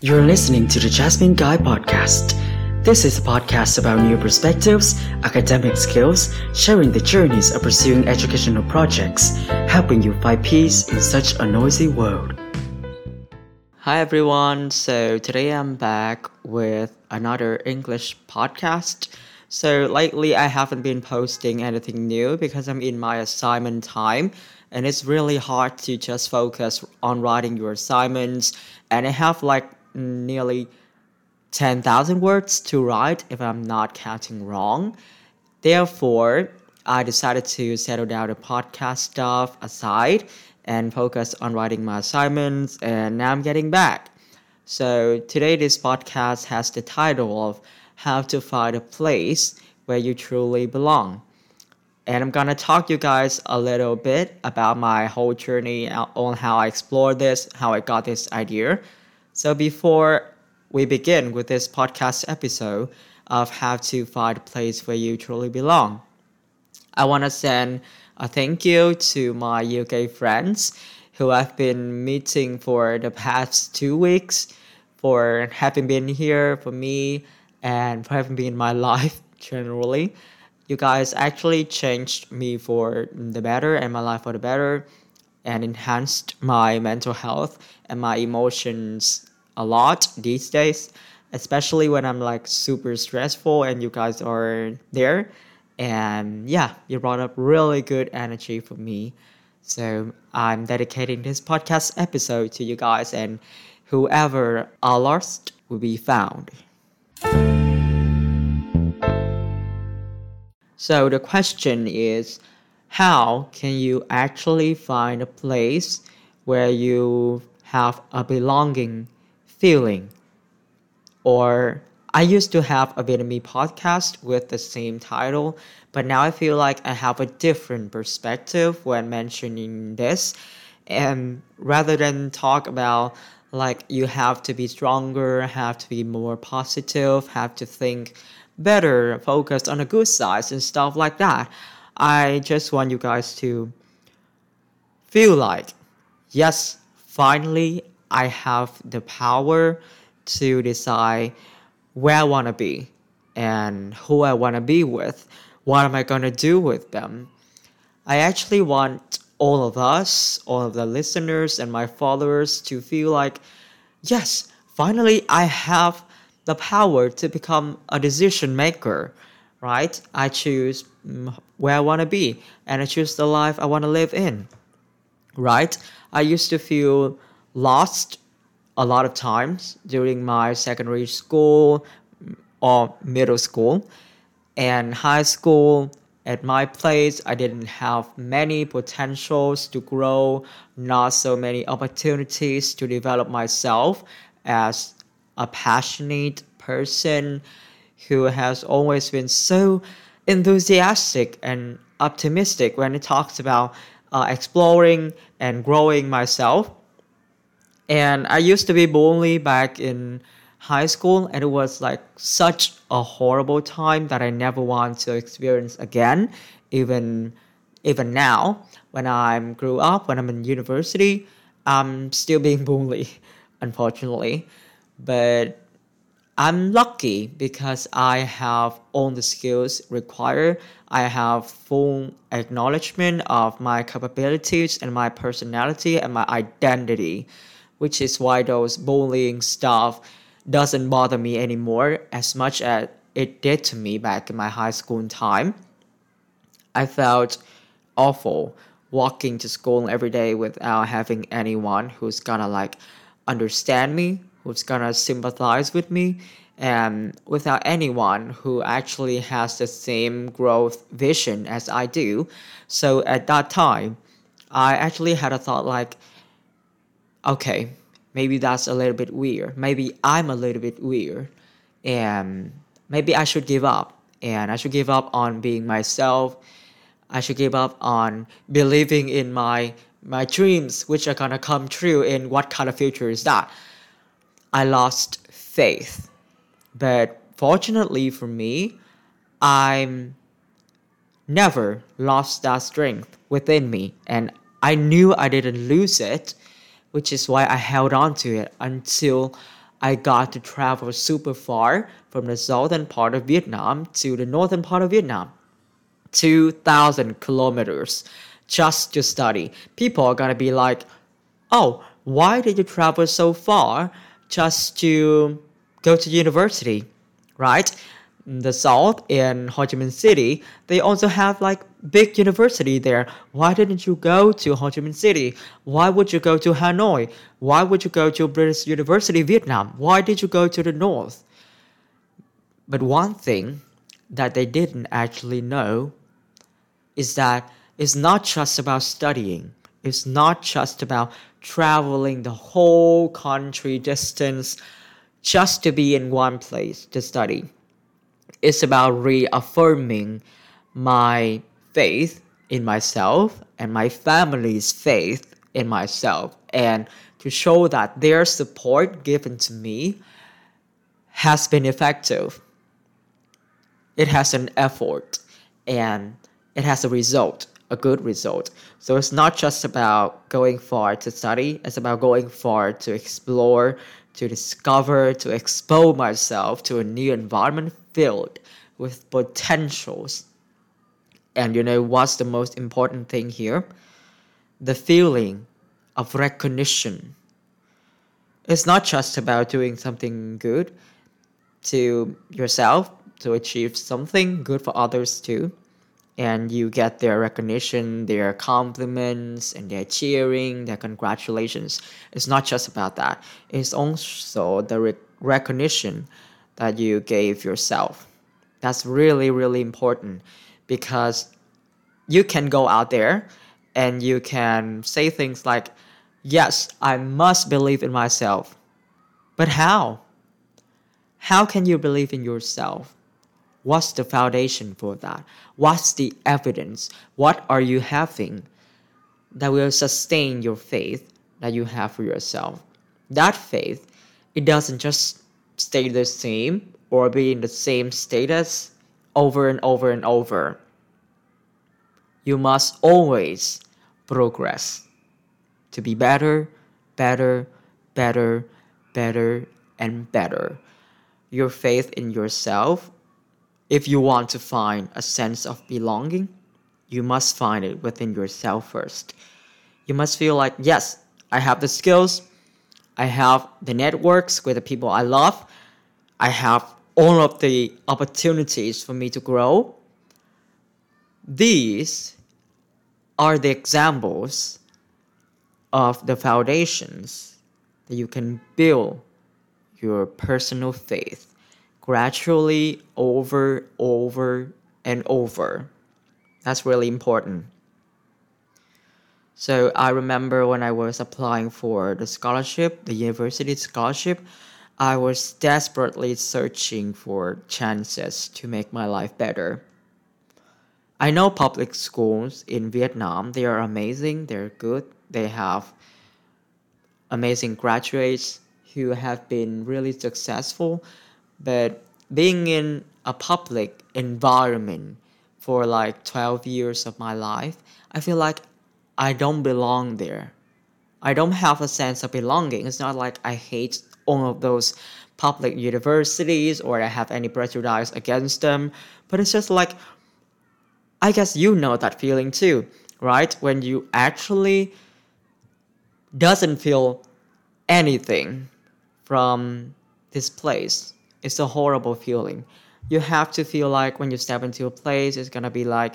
You're listening to the Jasmine Guy podcast. This is a podcast about new perspectives, academic skills, sharing the journeys of pursuing educational projects, helping you find peace in such a noisy world. Hi everyone. So today I'm back with another English podcast. So lately I haven't been posting anything new because I'm in my assignment time and it's really hard to just focus on writing your assignments and I have like nearly 10,000 words to write if I'm not counting wrong. Therefore, I decided to settle down the podcast stuff aside and focus on writing my assignments, and now I'm getting back. So, today, this podcast has the title of How to Find a Place Where You Truly Belong. And I'm gonna talk to you guys a little bit about my whole journey uh, on how I explored this, how I got this idea. So before we begin with this podcast episode of how to find a place where you truly belong, I want to send a thank you to my UK friends who I've been meeting for the past two weeks for having been here for me and for having been in my life generally. You guys actually changed me for the better and my life for the better and enhanced my mental health and my emotions a lot these days, especially when I'm like super stressful and you guys are there. And yeah, you brought up really good energy for me. So I'm dedicating this podcast episode to you guys, and whoever are lost will be found. So the question is how can you actually find a place where you have a belonging feeling. Or I used to have a Vietnamese podcast with the same title, but now I feel like I have a different perspective when mentioning this. And rather than talk about like you have to be stronger, have to be more positive, have to think better, focused on the good sides and stuff like that. I just want you guys to feel like, yes, finally I have the power to decide where I want to be and who I want to be with. What am I going to do with them? I actually want all of us, all of the listeners and my followers to feel like, yes, finally I have the power to become a decision maker, right? I choose where I want to be and I choose the life I want to live in, right? I used to feel lost a lot of times during my secondary school or middle school. And high school at my place i didn't have many potentials to grow not so many opportunities to develop myself as a passionate person who has always been so enthusiastic and optimistic when it talks about uh, exploring and growing myself and I used to be bullied back in high school, and it was like such a horrible time that I never want to experience again. Even even now, when I'm grew up, when I'm in university, I'm still being bullied, unfortunately. But I'm lucky because I have all the skills required. I have full acknowledgement of my capabilities and my personality and my identity which is why those bullying stuff doesn't bother me anymore as much as it did to me back in my high school time. I felt awful walking to school every day without having anyone who's gonna like understand me, who's gonna sympathize with me, and without anyone who actually has the same growth vision as I do. So at that time, I actually had a thought like, okay, maybe that's a little bit weird. Maybe I'm a little bit weird. And maybe I should give up. And I should give up on being myself. I should give up on believing in my my dreams, which are gonna come true. In what kind of future is that? I lost faith. But fortunately for me, I'm never lost that strength within me. And I knew I didn't lose it which is why I held on to it until I got to travel super far from the southern part of Vietnam to the northern part of Vietnam. 2,000 kilometers just to study. People are gonna be like, oh, why did you travel so far just to go to university, right? The South in Ho Chi Minh City, they also have like big university there. Why didn't you go to Ho Chi Minh City? Why would you go to Hanoi? Why would you go to British University, Vietnam? Why did you go to the North? But one thing that they didn't actually know is that it's not just about studying. It's not just about traveling the whole country distance just to be in one place to study. It's about reaffirming my faith in myself and my family's faith in myself and to show that their support given to me has been effective. It has an effort and it has a result, a good result. So it's not just about going far to study, it's about going far to explore, to discover, to expose myself to a new environment filled with potentials. And you know what's the most important thing here? The feeling of recognition. It's not just about doing something good to yourself to achieve something good for others too. And you get their recognition, their compliments, and their cheering, their congratulations. It's not just about that, it's also the re- recognition that you gave yourself. That's really, really important because you can go out there and you can say things like, Yes, I must believe in myself. But how? How can you believe in yourself? What's the foundation for that? What's the evidence? What are you having that will sustain your faith that you have for yourself? That faith, it doesn't just stay the same or be in the same status over and over and over. You must always progress to be better, better, better, better, and better. Your faith in yourself, if you want to find a sense of belonging, you must find it within yourself first. You must feel like, yes, I have the skills, I have the networks with the people I love, I have all of the opportunities for me to grow. These are the examples of the foundations that you can build your personal faith gradually over over and over that's really important so i remember when i was applying for the scholarship the university scholarship i was desperately searching for chances to make my life better i know public schools in vietnam they are amazing they're good they have amazing graduates who have been really successful, but being in a public environment for like 12 years of my life, I feel like I don't belong there. I don't have a sense of belonging. It's not like I hate all of those public universities or I have any prejudice against them, but it's just like I guess you know that feeling too, right? When you actually doesn't feel anything from this place. It's a horrible feeling. You have to feel like when you step into a place, it's gonna be like,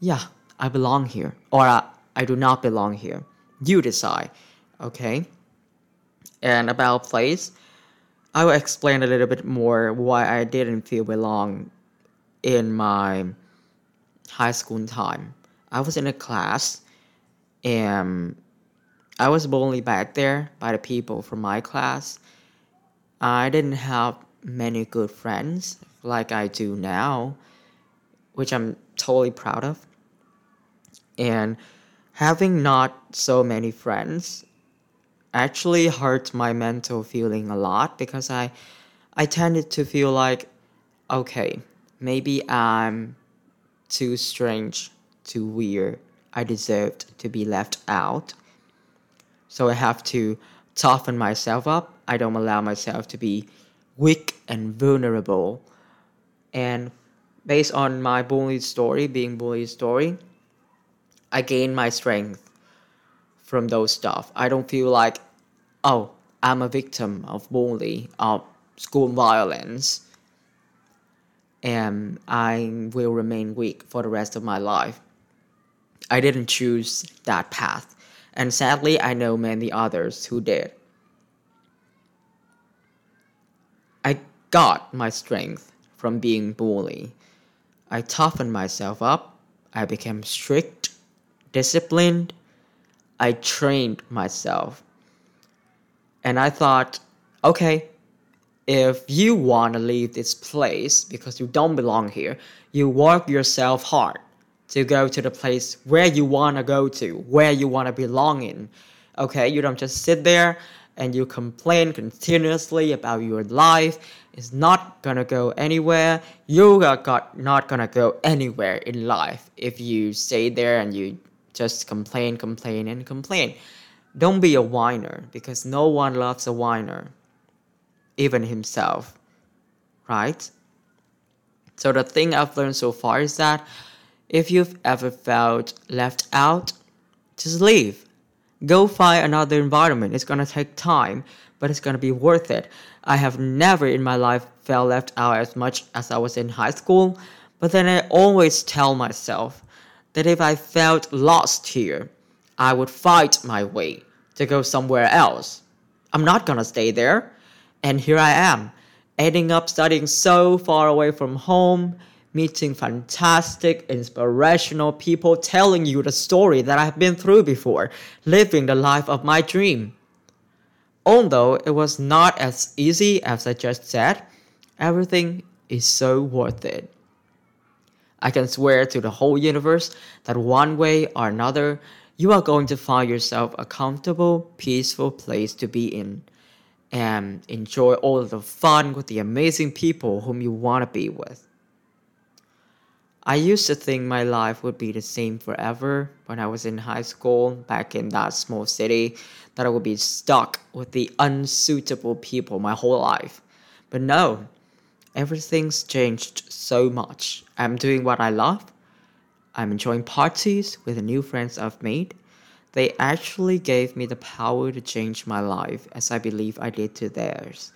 yeah, I belong here, or I, I do not belong here. You decide, okay? And about place, I will explain a little bit more why I didn't feel belong in my high school time. I was in a class and I was bullied back there by the people from my class. I didn't have many good friends like I do now, which I'm totally proud of. And having not so many friends actually hurt my mental feeling a lot because I I tended to feel like okay, maybe I'm too strange, too weird. I deserved to be left out so I have to toughen myself up. I don't allow myself to be weak and vulnerable. And based on my bully story, being bully story, I gain my strength from those stuff. I don't feel like, oh, I'm a victim of bully, of school violence, and I will remain weak for the rest of my life. I didn't choose that path, and sadly, I know many others who did. I got my strength from being bullied. I toughened myself up. I became strict, disciplined. I trained myself. And I thought, okay, if you want to leave this place because you don't belong here, you work yourself hard to go to the place where you want to go to, where you want to belong in. Okay, you don't just sit there and you complain continuously about your life. It's not gonna go anywhere. You are got, not gonna go anywhere in life if you stay there and you just complain, complain, and complain. Don't be a whiner because no one loves a whiner, even himself, right? So, the thing I've learned so far is that if you've ever felt left out, just leave. Go find another environment. It's gonna take time, but it's gonna be worth it. I have never in my life felt left out as much as I was in high school, but then I always tell myself that if I felt lost here, I would fight my way to go somewhere else. I'm not gonna stay there. And here I am, ending up studying so far away from home meeting fantastic, inspirational people telling you the story that I've been through before, living the life of my dream. Although it was not as easy as I just said, everything is so worth it. I can swear to the whole universe that one way or another, you are going to find yourself a comfortable, peaceful place to be in and enjoy all the fun with the amazing people whom you want to be with. I used to think my life would be the same forever when I was in high school back in that small city, that I would be stuck with the unsuitable people my whole life. But no, everything's changed so much. I'm doing what I love. I'm enjoying parties with the new friends I've made. They actually gave me the power to change my life as I believe I did to theirs.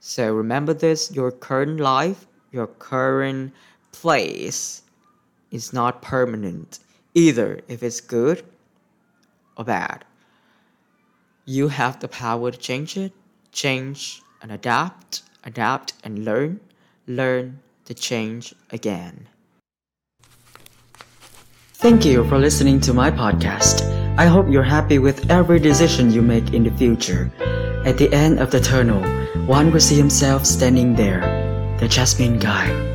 So remember this your current life, your current place is not permanent, either if it's good or bad. You have the power to change it, change and adapt, adapt and learn, learn to change again. Thank you for listening to my podcast. I hope you're happy with every decision you make in the future. At the end of the tunnel, one will see himself standing there, the Jasmine guy.